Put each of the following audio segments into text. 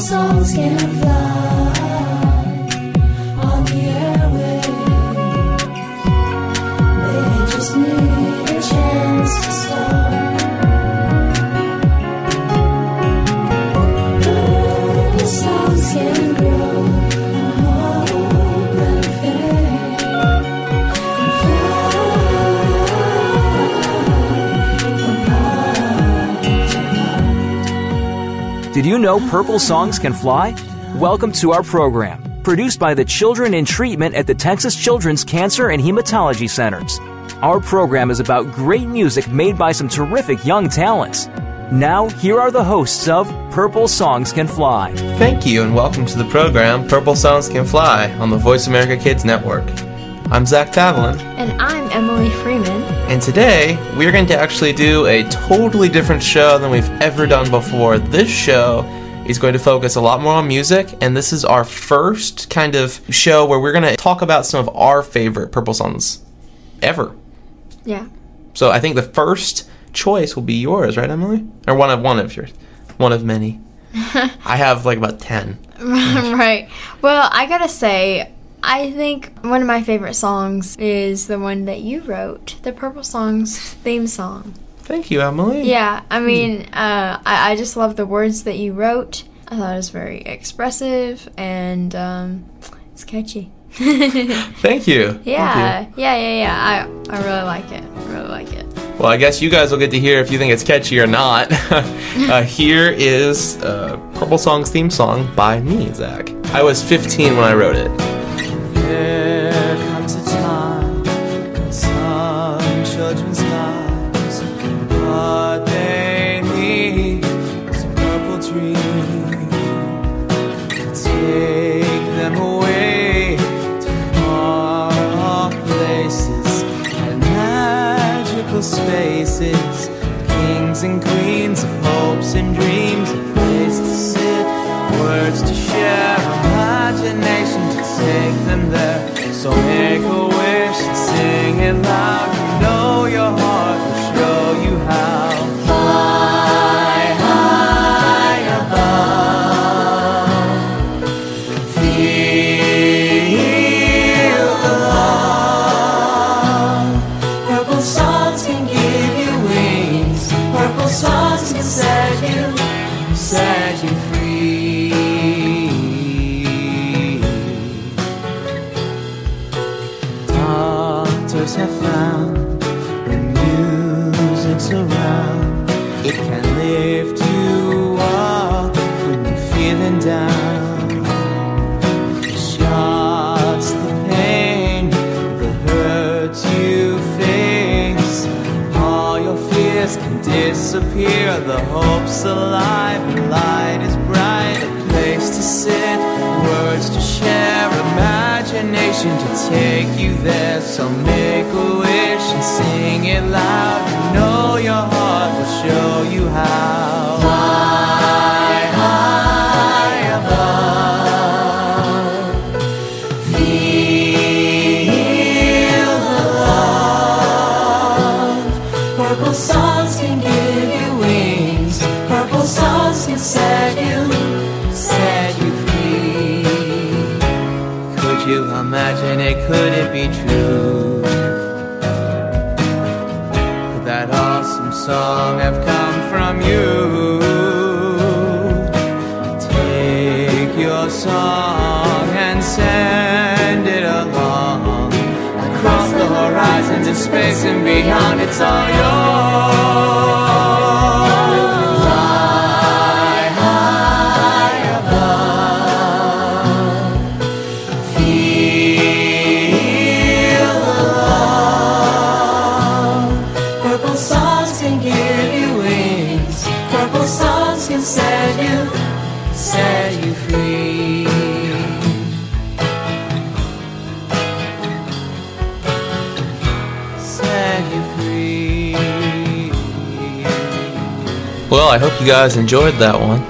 songs can fly Did you know Purple Songs Can Fly? Welcome to our program, produced by the Children in Treatment at the Texas Children's Cancer and Hematology Centers. Our program is about great music made by some terrific young talents. Now, here are the hosts of Purple Songs Can Fly. Thank you and welcome to the program Purple Songs Can Fly on the Voice America Kids Network. I'm Zach Tavelin, And I'm Emily Freeman. and today we're going to actually do a totally different show than we've ever done before. This show is going to focus a lot more on music, and this is our first kind of show where we're going to talk about some of our favorite Purple songs ever. Yeah. So I think the first choice will be yours, right, Emily? Or one of one of yours, one of many. I have like about ten. right. Well, I gotta say, I think one of my favorite songs is the one that you wrote, the Purple Songs theme song. Thank you, Emily. Yeah, I mean, uh, I, I just love the words that you wrote. I thought it was very expressive and um, it's catchy. Thank you. Thank you. yeah, yeah, yeah, yeah. I, I really like it. I really like it. Well, I guess you guys will get to hear if you think it's catchy or not. uh, here is uh, Purple Song's theme song by me, Zach. I was 15 when I wrote it. There beyond. I hope you guys enjoyed that one.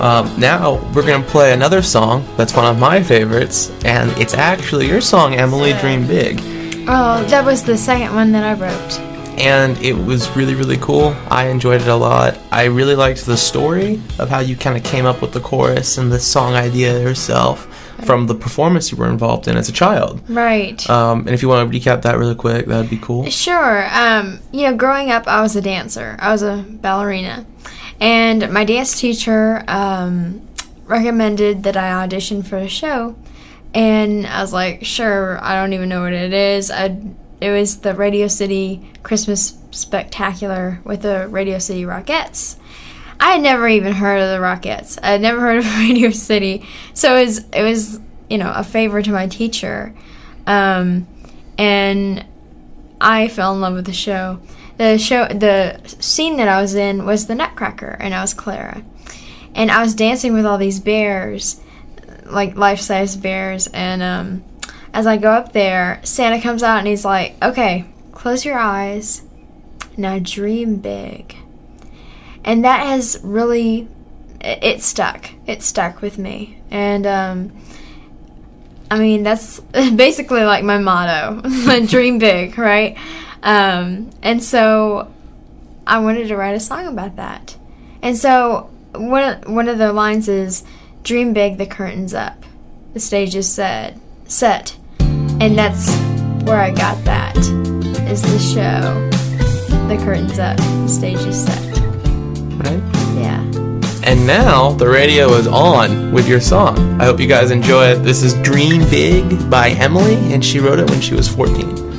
Um, now we're gonna play another song that's one of my favorites, and it's actually your song, Emily Dream Big. Oh, that was the second one that I wrote. and it was really really cool. I enjoyed it a lot. I really liked the story of how you kind of came up with the chorus and the song idea yourself from the performance you were involved in as a child. Right. Um, and if you want to recap that really quick, that'd be cool. Sure. Um, you know, growing up, I was a dancer. I was a ballerina, and my dance teacher um, recommended that I audition for the show, and I was like, sure. I don't even know what it is. I it was the Radio City Christmas Spectacular with the Radio City Rockettes. I had never even heard of the Rockettes. I had never heard of Radio City, so it was it was you know a favor to my teacher, um, and I fell in love with the show. The show, the scene that I was in was the Nutcracker, and I was Clara, and I was dancing with all these bears, like life-size bears. And um, as I go up there, Santa comes out and he's like, "Okay, close your eyes, now dream big." And that has really, it, stuck. It stuck with me, and um, I mean, that's basically like my motto dream big, right? Um, and so I wanted to write a song about that. And so one one of the lines is dream big, the curtain's up. The stage is set, set. And that's where I got that is the show. The curtain's up, the stage is set. Right? Yeah. And now the radio is on with your song. I hope you guys enjoy it. This is Dream Big by Emily, and she wrote it when she was 14.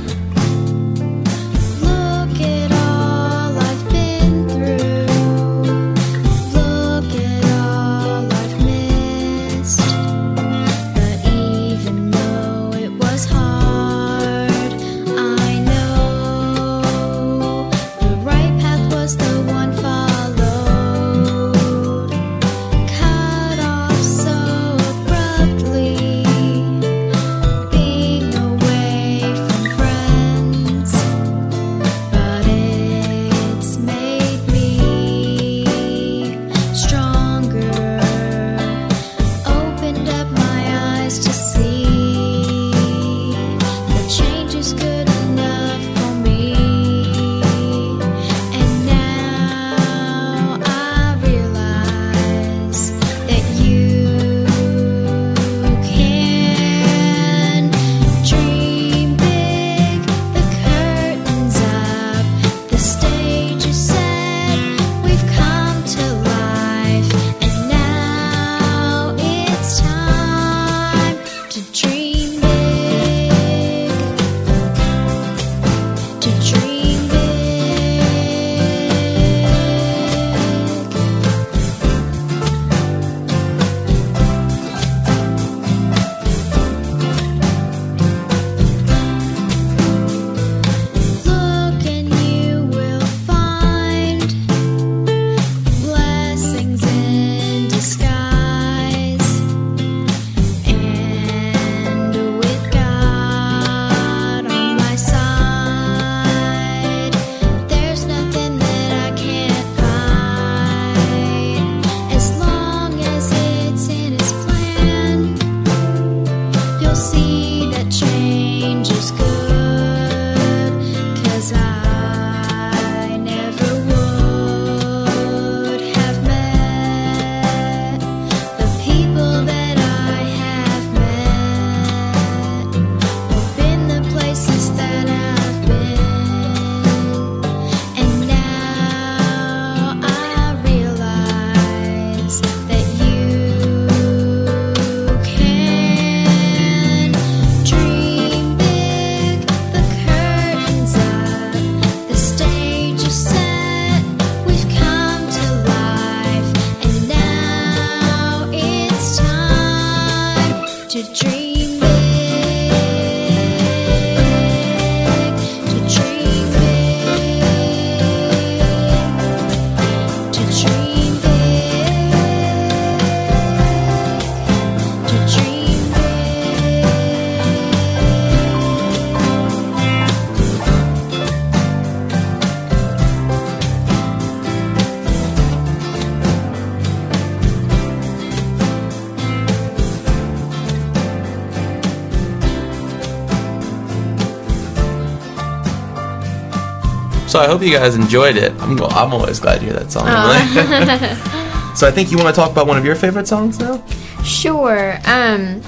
I hope you guys enjoyed it. I'm, I'm always glad to hear that song. So I think you want to talk about one of your favorite songs now. Sure. Um,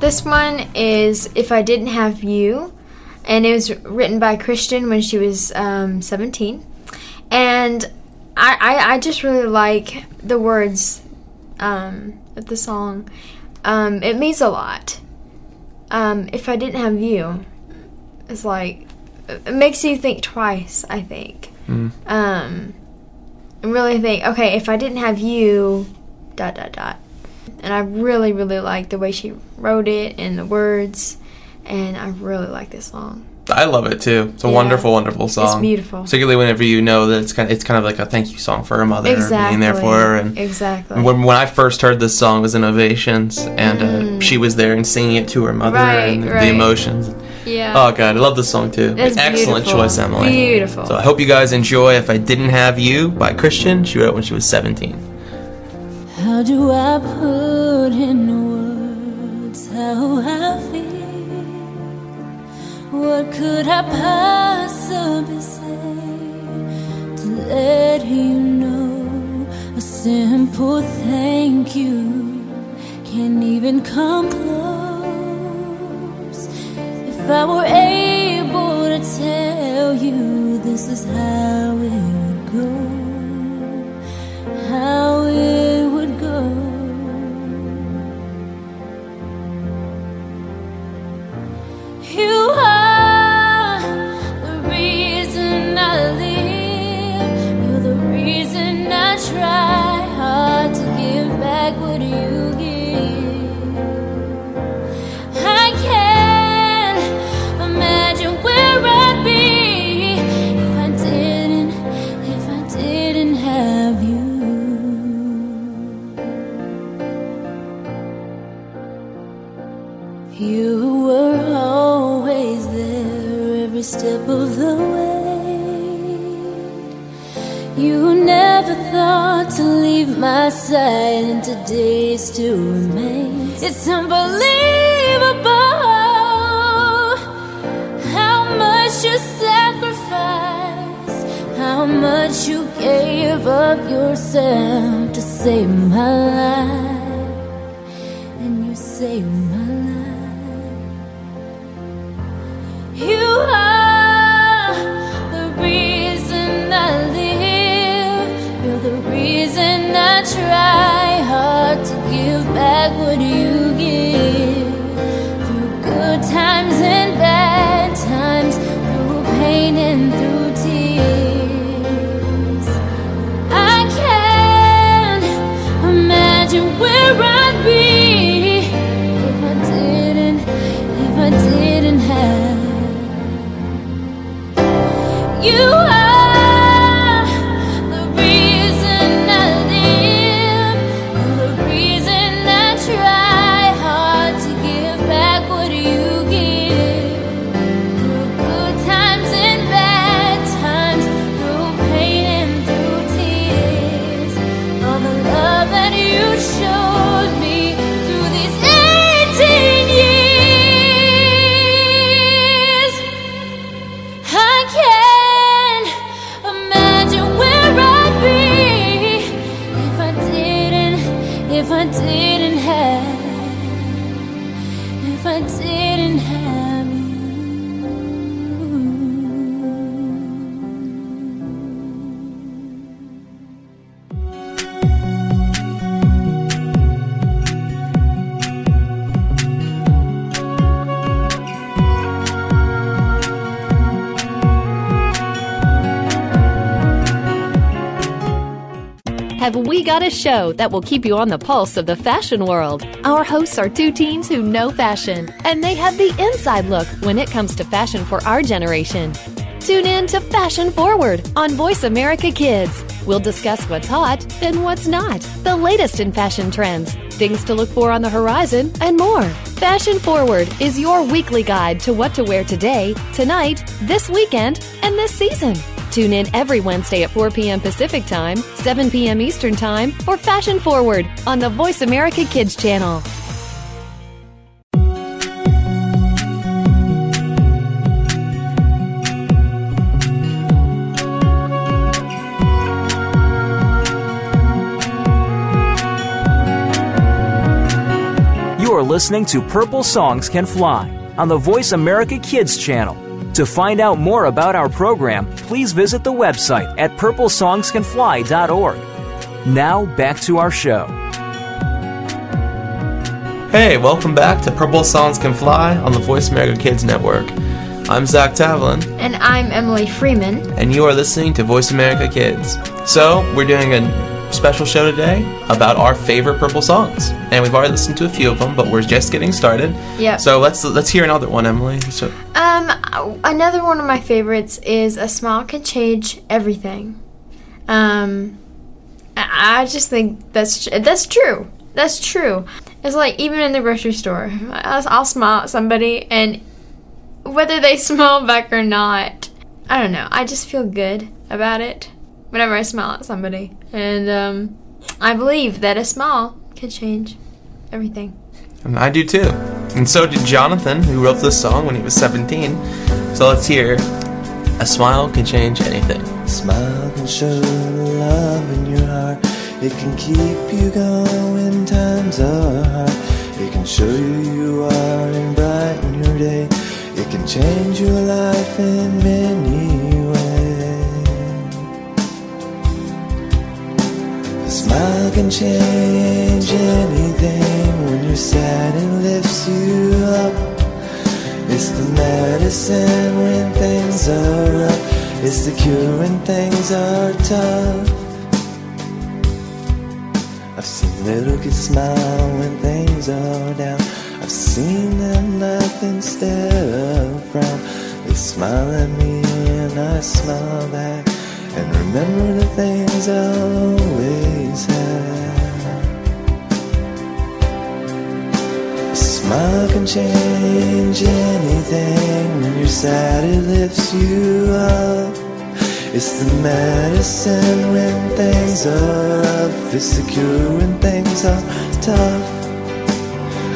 this one is "If I Didn't Have You," and it was written by Christian when she was um, 17. And I, I, I just really like the words um, of the song. Um, it means a lot. Um, if I didn't have you, it's like it makes you think twice. I think. Um, and really think, okay, if I didn't have you, dot dot dot and I really, really like the way she wrote it and the words, and I really like this song. I love it too. It's a Yeah. wonderful, wonderful song. It's beautiful. Particularly whenever you know that it's kind of, it's kind of like a thank you song for her mother Exactly. being there for her. And exactly. when, when I first heard this song it was in Ovations, and uh, she was there and singing it to her mother Mm. Right, and the right. emotions. Yeah. Oh god, I love this song too. It's Excellent beautiful. choice, Emily. Beautiful. So I hope you guys enjoy "If I Didn't Have You" by Christian. She wrote it when she was 17. How do I put in words how I feel? What could I possibly say to let you know a simple thank you can't even come close? If I were able to tell you this is how it would go how it would go. You are the reason I live. You're the reason I try You were always there every step of the way. You never thought to leave my side, and today still remains. It's unbelievable how much you sacrificed, how much you gave of yourself to save my life, and you saved if I didn't have, if I didn't have Have we got a show that will keep you on the pulse of the fashion world? Our hosts are two teens who know fashion, and they have the inside look when it comes to fashion for our generation. Tune in to Fashion Forward on Voice America Kids. We'll discuss what's hot and what's not, the latest in fashion trends, things to look for on the horizon, and more. Fashion Forward is your weekly guide to what to wear today, tonight, this weekend, and this season. Tune in every Wednesday at 4 p.m. Pacific Time, 7 p.m. Eastern Time for Fashion Forward on the Voice America Kids channel. You are listening to Purple Songs Can Fly on the Voice America Kids channel. To find out more about our program, please visit the website at purplesongscanfly.org. Now, back to our show. Hey, welcome back to Purple Songs Can Fly on the Voice America Kids Network. I'm Zach Tavlin, And I'm Emily Freeman. and you are listening to Voice America Kids. So, we're doing a special show today about our favorite Purple songs, and we've already listened to a few of them, but we're just getting started. Yeah. So let's let's hear another one, Emily. So, Um, another one of my favorites is "A Smile Can Change Everything." Um, I just think that's that's true. That's true. It's like even in the grocery store, I'll, I'll smile at somebody, and whether they smile back or not, I don't know. I just feel good about it whenever I smile at somebody, and um, I believe that a smile can change everything. and I do too, and so did Jonathan, who wrote this song when he was 17. So let's hear. A smile can change anything. A Smile can show love in your heart. It can keep you going times are hard. It can show you you are and brighten your day. It can change your life in many ways. Smile can change anything when you're sad and lifts you up. It's the medicine when things are rough. It's the cure when things are tough. I've seen little kids smile when things are down. I've seen them laugh instead of frown. They smile at me and I smile back. And remember the things I'll always have. A smile can change anything. When you're sad, it lifts you up. It's the medicine when things are rough. It's the cure when things are tough.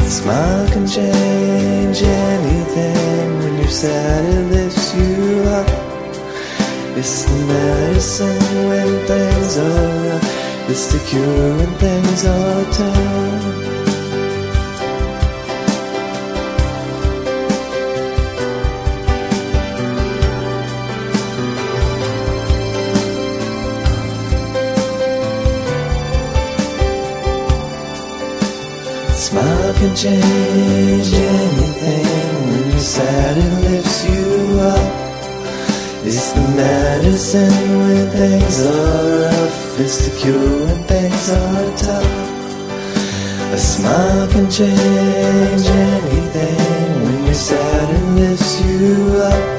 A smile can change anything. When you're sad, it lifts you up. It's the medicine when things are rough. It's the cure when things are tough. Smile can change anything. When you're sad, it lifts you up. It's the medicine when things are rough. It's the cure when things are tough. A smile can change anything. When you're sad, it lifts you up.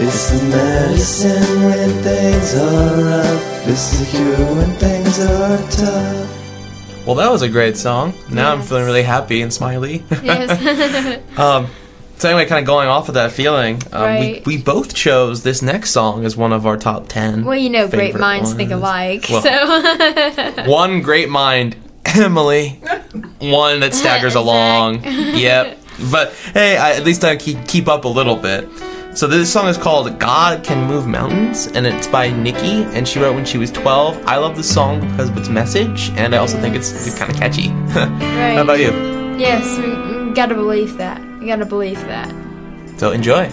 It's the medicine when things are rough. It's the cure when things are tough. Well, that was a great song. Now I'm feeling really happy and smiley. Yes. um, so anyway, kind of going off of that feeling, um, Right. we, we both chose this next song as one of our top ten. well, you know, great minds think alike. Well, so One great mind, Emily. One that staggers along. yep. But hey, I, at least I keep keep up a little bit. So this song is called "God Can Move Mountains" and it's by Nikki, and she wrote when she was 12. I love the song because of its message, and I also think it's kind of catchy. right. How about you? Yes, we, we gotta believe that. You gotta believe that. So enjoy.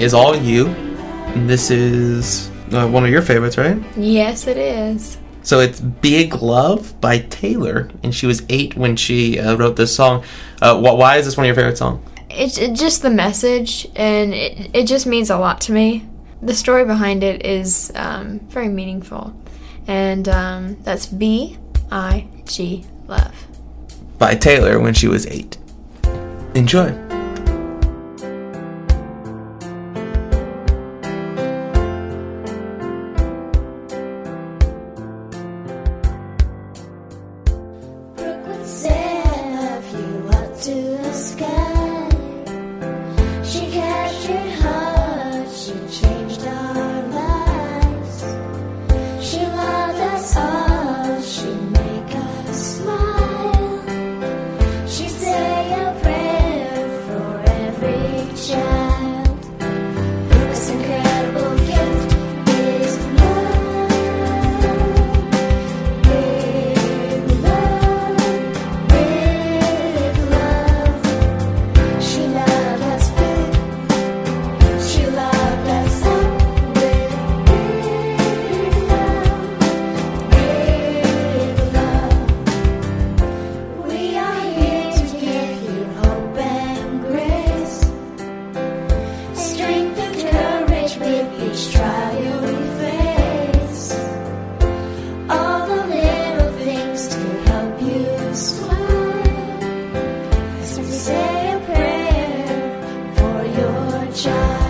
is all you. And this is uh, one of your favorites, right? Yes, it is. So it's Big Love by Taylor, and she was eight when she uh, wrote this song. Uh, why is this one of your favorite songs? It's it, just the message, and it, it just means a lot to me. The story behind it is um, very meaningful, and um, that's B I G Love by Taylor when she was eight. Enjoy. child.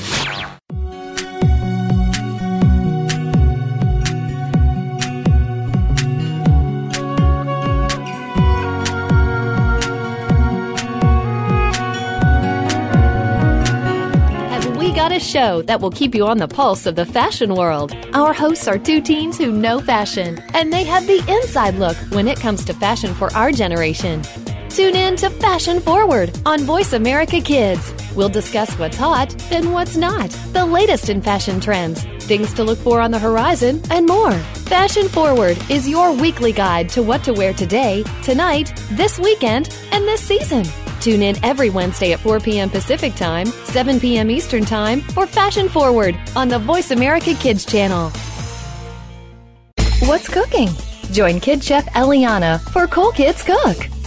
Show that will keep you on the pulse of the fashion world? Our hosts are two teens who know fashion, and they have the inside look when it comes to fashion for our generation. Tune in to Fashion Forward on Voice America Kids. We'll discuss what's hot and what's not, the latest in fashion trends, things to look for on the horizon, and more. Fashion Forward is your weekly guide to what to wear today, tonight, this weekend, and this season. Tune in every Wednesday at 4 p.m. Pacific Time, 7 p.m. Eastern Time for Fashion Forward on the Voice America Kids channel. What's cooking? Join Kid Chef Eliana for Cool Kids Cook.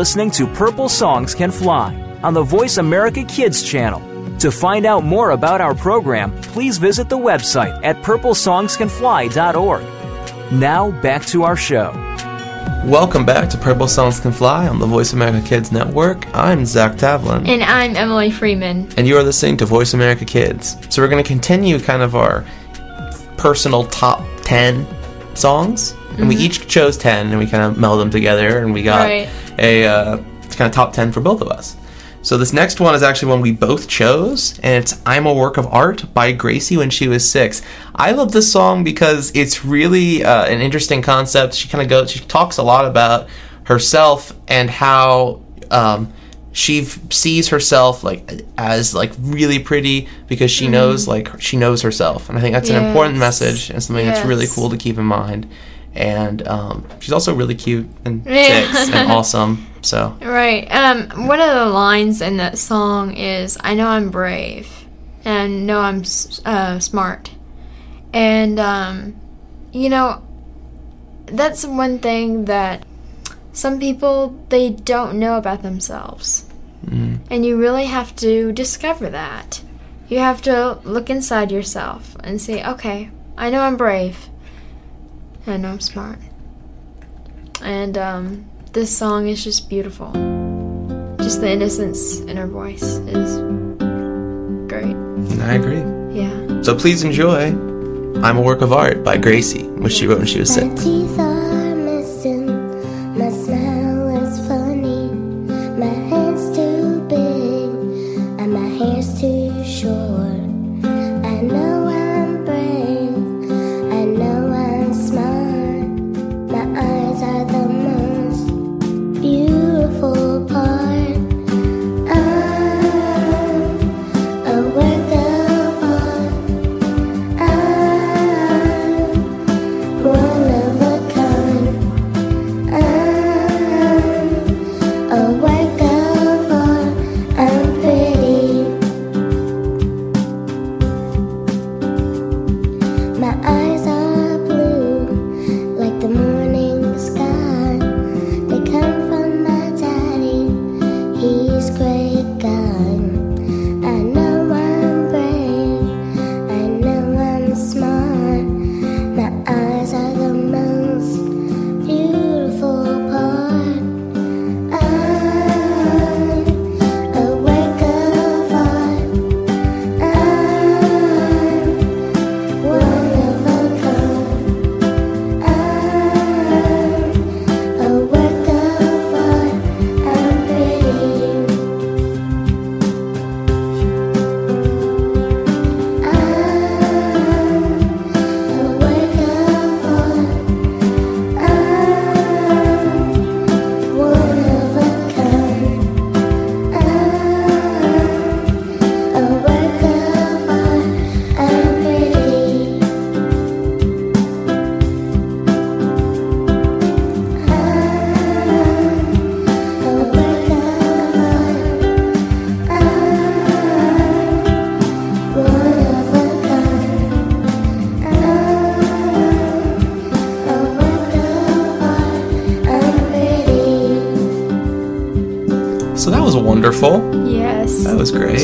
Listening to Purple Songs Can Fly on the Voice America Kids channel. To find out more about our program, please visit the website at purplesongscanfly.org. Now, back to our show. Welcome back to Purple Songs Can Fly on the Voice America Kids Network. I'm Zach Tavlin. And I'm Emily Freeman. and you are listening to Voice America Kids. So we're going to continue kind of our personal top 10 songs. And we each chose 10 and we kind of meld them together and we got Right. a uh, kind of top 10 for both of us. So this next one is actually one we both chose and it's I'm a Work of Art by Gracie when she was 6. I love this song because it's really uh, an interesting concept. She kind of goes she talks a lot about herself and how um, she f- sees herself like as like really pretty because she knows like she knows herself and i think that's an important Yes. message and something that's really Yes. cool to keep in mind and um, she's also really cute and Yeah. six and awesome so Right. Um, one of the lines in that song is, "I know I'm brave, and know I'm uh, smart," and um, you know, that's one thing that some people they don't know about themselves, and you really have to discover that. You have to look inside yourself and say, "Okay, I know I'm brave, and I know I'm smart." And um, this song is just beautiful. Just the innocence in her voice is great. i agree Yeah. so please enjoy i'm a work of art by gracie which she wrote when she was My six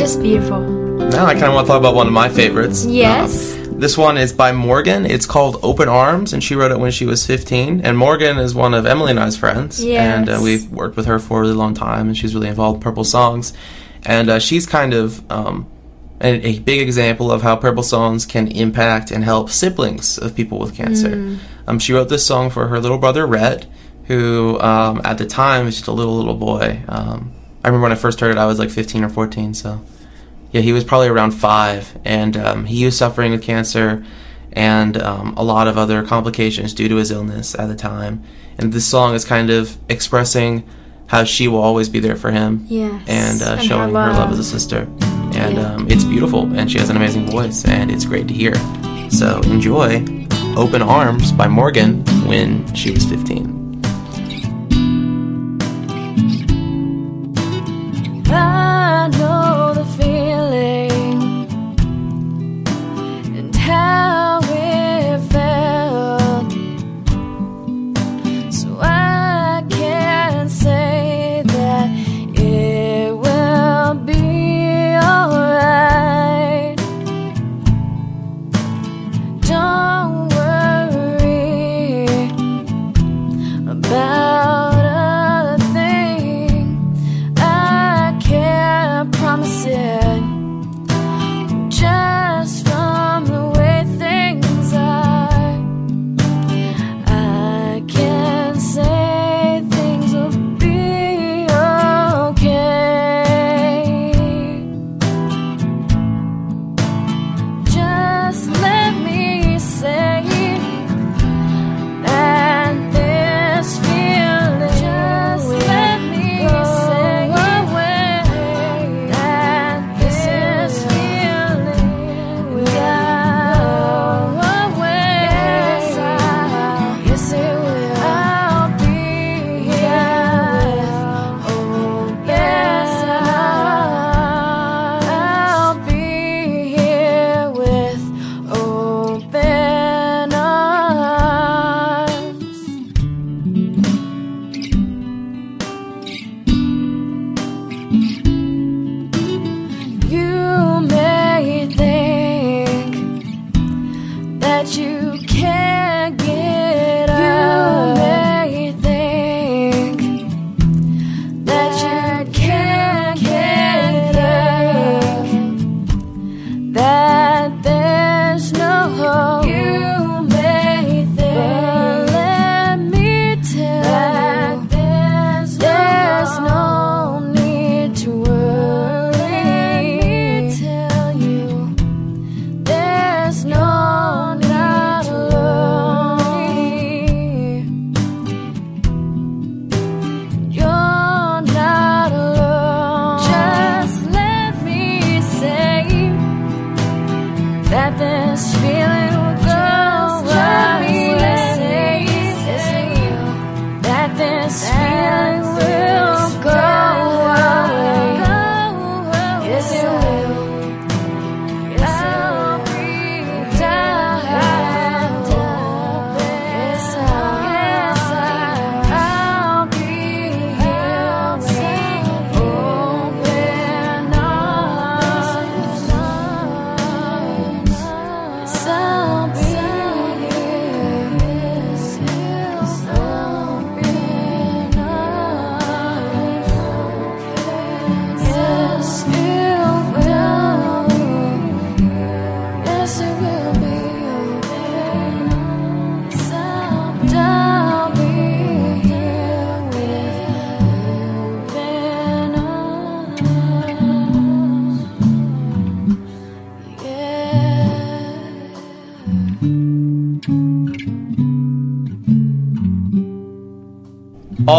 just beautiful. Now I kind of want to talk about one of my favorites. Yes. Um, this one is by Morgan. It's called Open Arms, and she wrote it when she was 15. And Morgan is one of Emily and I's friends. And uh, we've worked with her for a really long time, and she's really involved in Purple Songs. And uh, she's kind of um, a, a big example of how Purple Songs can impact and help siblings of people with cancer. Mm. Um, she wrote this song for her little brother, Rhett, who um, at the time was just a little, little boy. Um, I remember when I first heard it, I was like 15 or 14, so yeah, he was probably around five, and um, he was suffering with cancer and um, a lot of other complications due to his illness at the time. And this song is kind of expressing how she will always be there for him Yes. and uh, And showing her her love love. as a sister. And Yeah. um, it's beautiful, and she has an amazing voice, and it's great to hear. So enjoy Open Arms by Morgan when she was 15.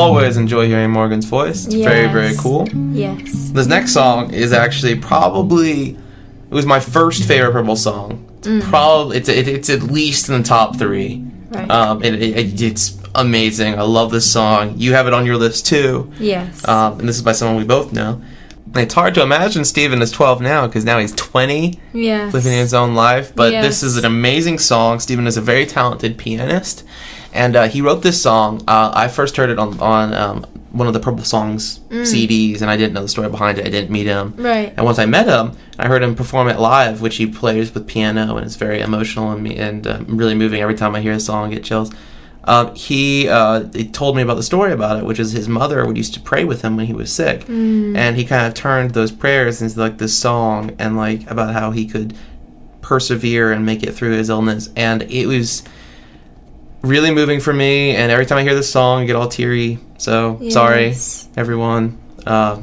Always enjoy hearing Morgan's voice. It's very, very cool. Yes. This next song is actually probably it was my first favorite Purple song. It's probably it's it, it's at least in the top three. Right. Um, it, it, it's amazing. I love this song. You have it on your list too. yes. Um, and this is by someone we both know. And it's hard to imagine Steven is 12 now because now he's 20, yes. living his own life. But this is an amazing song. Steven is a very talented pianist. And uh, he wrote this song. Uh, I first heard it on, on um, one of the Purple Songs CDs, and I didn't know the story behind it. I didn't meet him. Right. And once I met him, I heard him perform it live, which he plays with piano, and it's very emotional and and uh, really moving. Every time I hear his song, I get chills. Um, he, uh, he told me about the story about it, which is his mother would used to pray with him when he was sick, and he kind of turned those prayers into like this song and like about how he could persevere and make it through his illness, and it was really moving for me. And every time I hear this song, I get all teary. So sorry, everyone. Uh,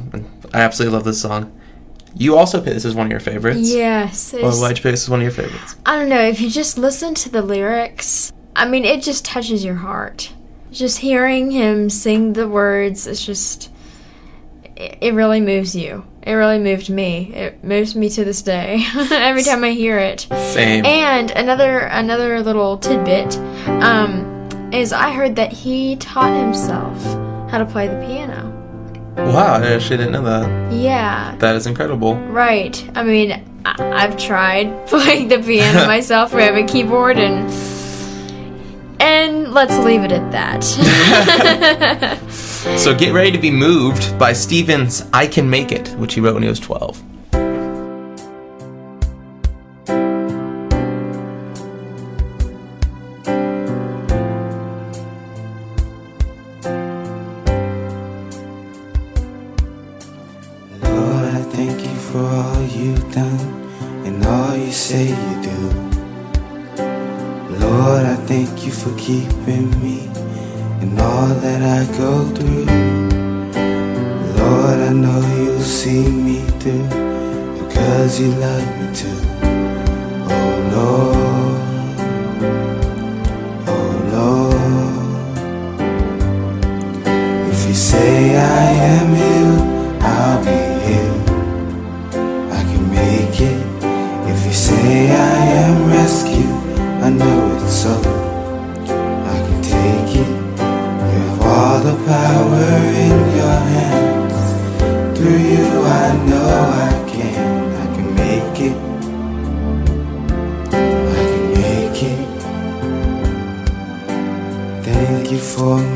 I absolutely love this song. You also picked this as one of your favorites. Yes. Well, it's- why'd you pick this as one of your favorites? I don't know, if you just listen to the lyrics, I mean, it just touches your heart. Just hearing him sing the words, it's just, it really moves you. It really moved me. It moves me to this day. Every time I hear it. Same. And another another little tidbit um, is I heard that he taught himself how to play the piano. wow, I actually didn't know that. Yeah, That is incredible. Right. I mean, I- I've tried playing the piano myself. We have a keyboard, and and let's leave it at that. so get ready to be moved by Stevens' I Can Make It, which he wrote when he was 12.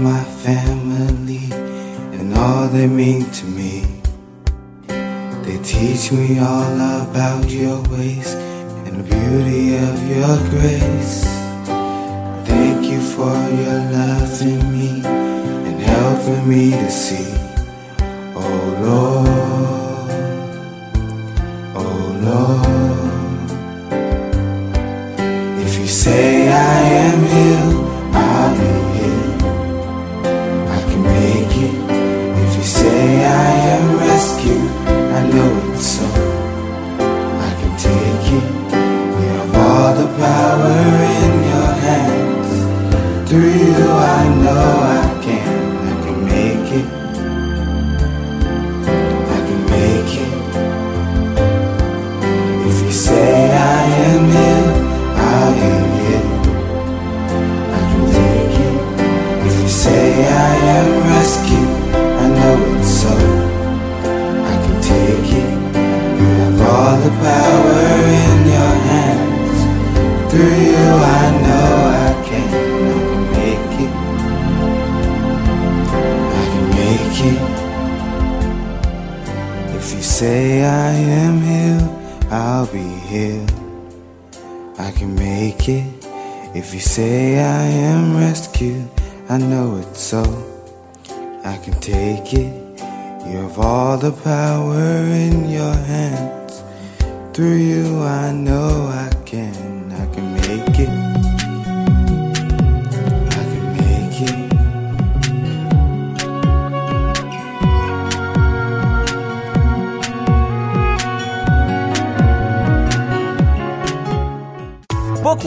My family and all they mean to me. They teach me all about your ways and the beauty of your grace. Thank you for your love in me and helping me to see.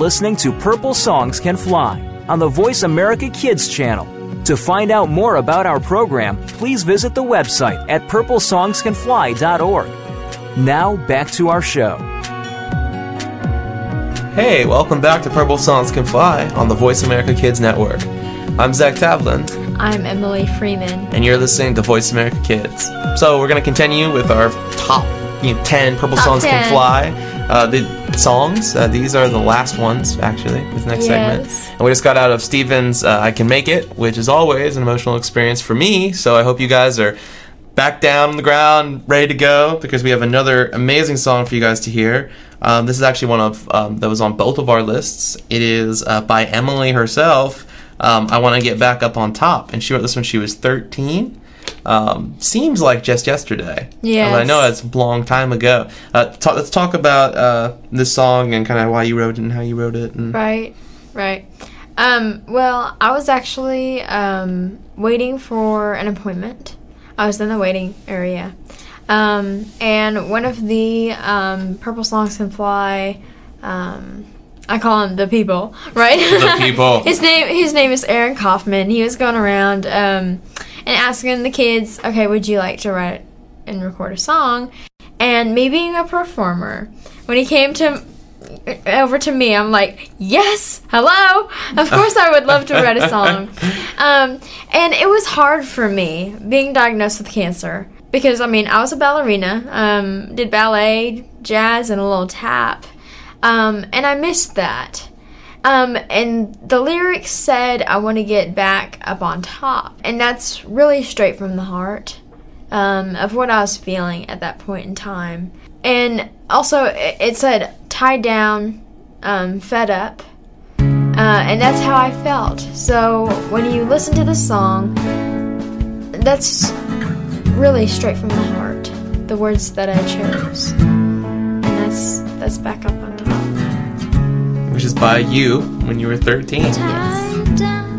Listening to Purple Songs Can Fly on the Voice America Kids channel. To find out more about our program, please visit the website at purplesongscanfly.org. Now, back to our show. Hey, welcome back to Purple Songs Can Fly on the Voice America Kids Network. I'm Zach Tavlin, I'm Emily Freeman. and you're listening to Voice America Kids. So we're gonna continue with our top you know, 10 Purple Top Songs Can Fly. Uh, the songs, uh, these are the last ones, actually, with next Yes. segment. And we just got out of Steven's uh, I Can Make It, which is always an emotional experience for me. So I hope you guys are back down on the ground, ready to go, because we have another amazing song for you guys to hear. Um, this is actually one of um, that was on both of our lists. It is uh, by Emily herself. Um, I want to get back up on top, and she wrote this when she was 13. Um, seems like just yesterday. Yeah, I know it's a long time ago. Uh, let's talk about uh, this song and kind of why you wrote it and how you wrote it. And Right, right. Um, well, I was actually um, waiting for an appointment. I was in the waiting area. Um, and one of the um, Purple Songs Can Fly, um, I call him the people, right? The people. his name his name is Aaron Kaufman. He was going around um, and asking the kids, okay, would you like to write and record a song? And me being a performer, when he came to over to me, I'm like, yes, hello. Of course, I would love to write a song. Um, and it was hard for me being diagnosed with cancer because I mean I was a ballerina, um, did ballet, jazz, and a little tap, um, and I missed that. Um, and the lyrics said, I want to get back up on top. And that's really straight from the heart um, of what I was feeling at that point in time. And also, it said, tied down, um, fed up. Uh, and that's how I felt. So when you listen to the song, that's really straight from the heart. The words that I chose. And that's that's back up on. Which is by you when you were 13. Yes.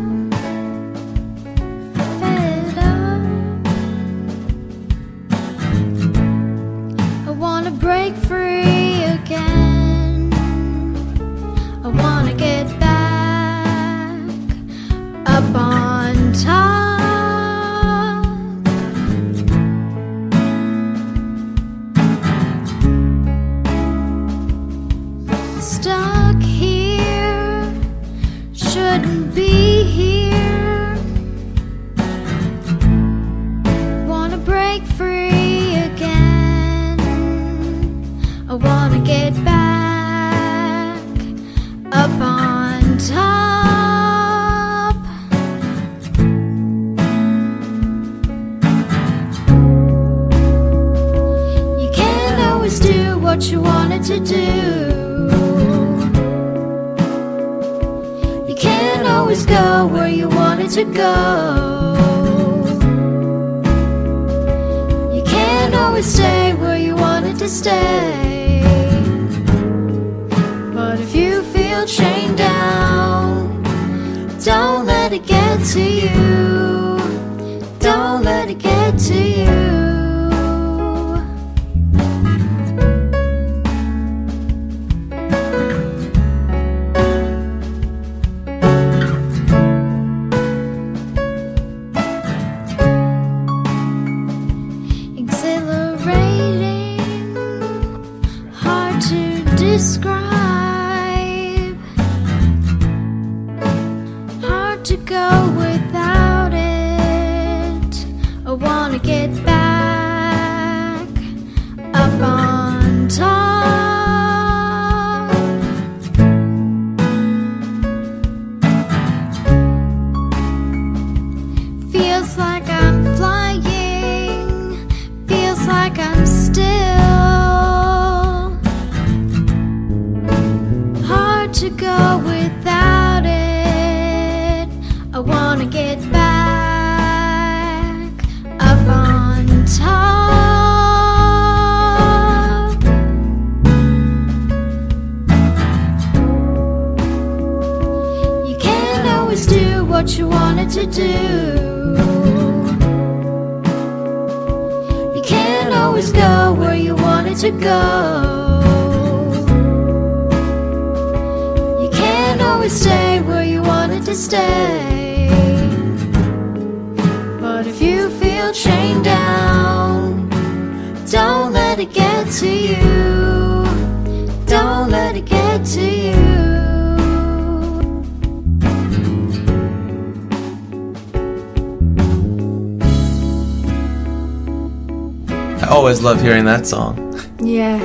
Hearing that song. Yeah.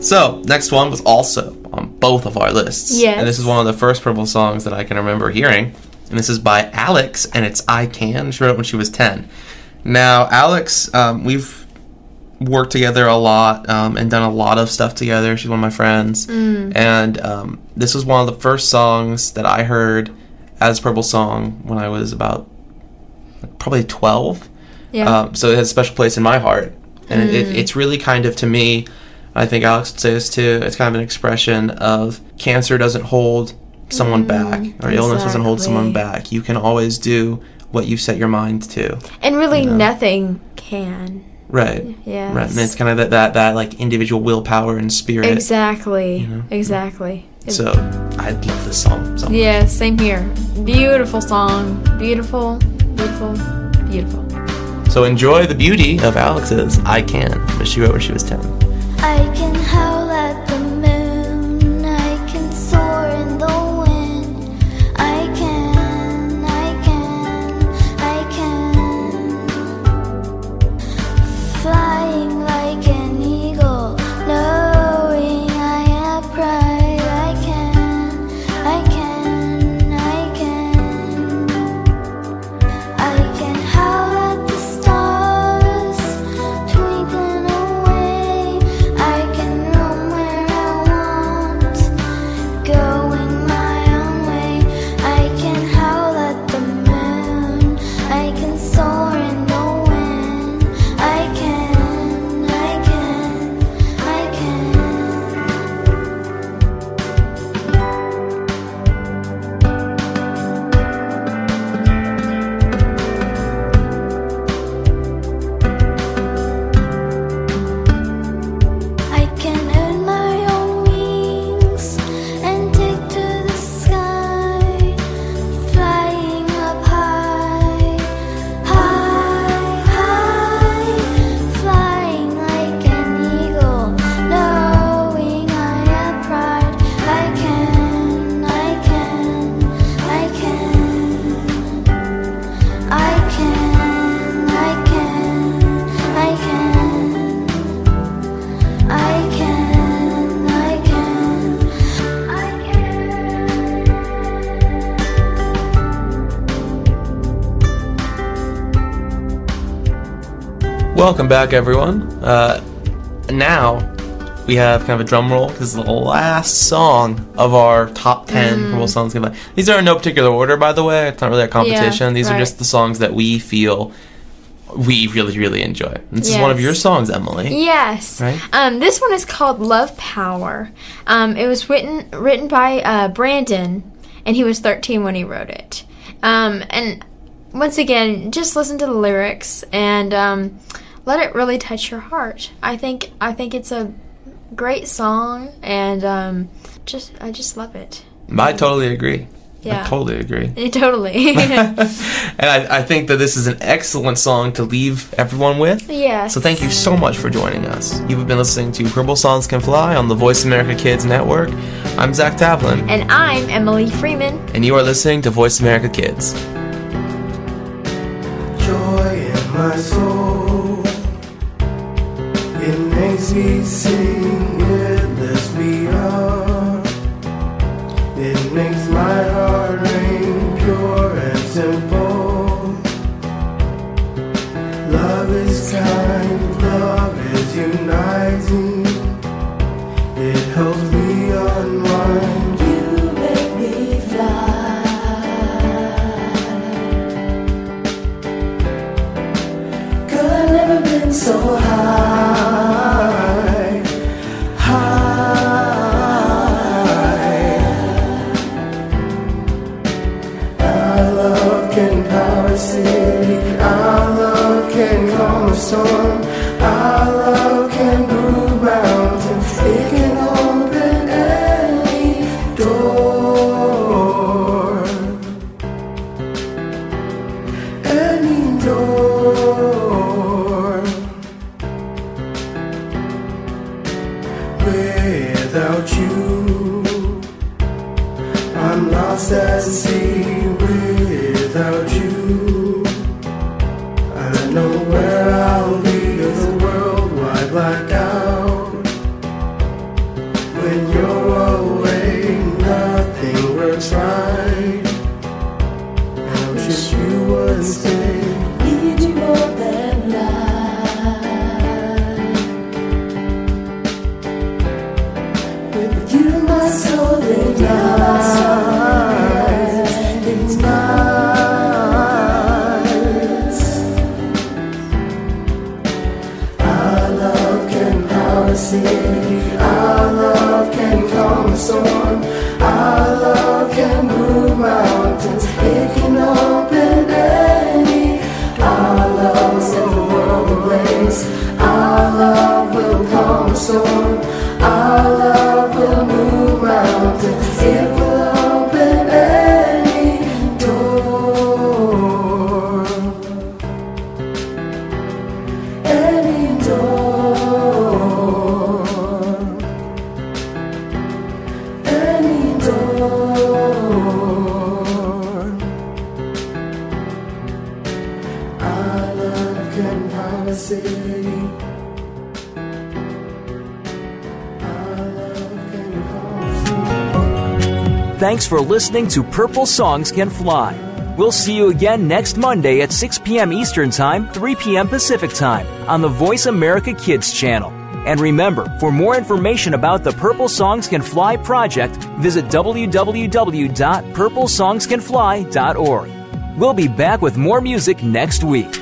So, next one was also on both of our lists. Yes. And this is one of the first Purple songs that I can remember hearing. And this is by Alex, and it's I Can. She wrote it when she was 10. Now, Alex, um, we've worked together a lot um, and done a lot of stuff together. She's one of my friends. And um, this was one of the first songs that I heard as Purple song when I was about probably 12. Yeah. Um, so it has a special place in my heart. And it, it, mm. it's really kind of, to me, I think Alex would say this too, it's kind of an expression of cancer doesn't hold someone mm, back, or illness doesn't hold someone back. You can always do what you set your mind to. and really, nothing can. Right. Yeah. Right. And it's kind of that, that, that like individual willpower and spirit. Exactly. Exactly. So I love this song. So Yeah, same here. Beautiful song. Beautiful, beautiful, beautiful. So enjoy the beauty of Alex's I Can, that she wrote when she was 10. I can howl Welcome back, everyone. Uh, now we have kind of a drum roll because the last song of our top 10 Purple songs. These are in no particular order, by the way. It's not really a competition. These are just the songs that we feel we really, really enjoy. This is one of your songs, Emily. Yes. Right. Um, this one is called Love Power. Um, it was written written by uh, Brandon, and he was 13 when he wrote it. Um, and once again, just listen to the lyrics and um, let it really touch your heart. I think I think it's a great song, and um, just I just love it. I totally agree. Yeah. I totally agree. totally. And I, I think that this is an excellent song to leave everyone with. yes. So thank you so much for joining us. You've been listening to Purple Songs Can Fly on the Voice America Kids Network. I'm Zach Taplin, And I'm Emily Freeman. and you are listening to Voice America Kids. joy in my soul. It makes me sing, it lifts me up. It makes my heart ring pure and simple. Love is kind, love is uniting. for listening to Purple Songs Can Fly. We'll see you again next Monday at 6 p.m. Eastern Time, 3 p.m. Pacific Time on the Voice America Kids channel. And remember, for more information about the Purple Songs Can Fly project, visit www.purplesongscanfly.org. We'll be back with more music next week.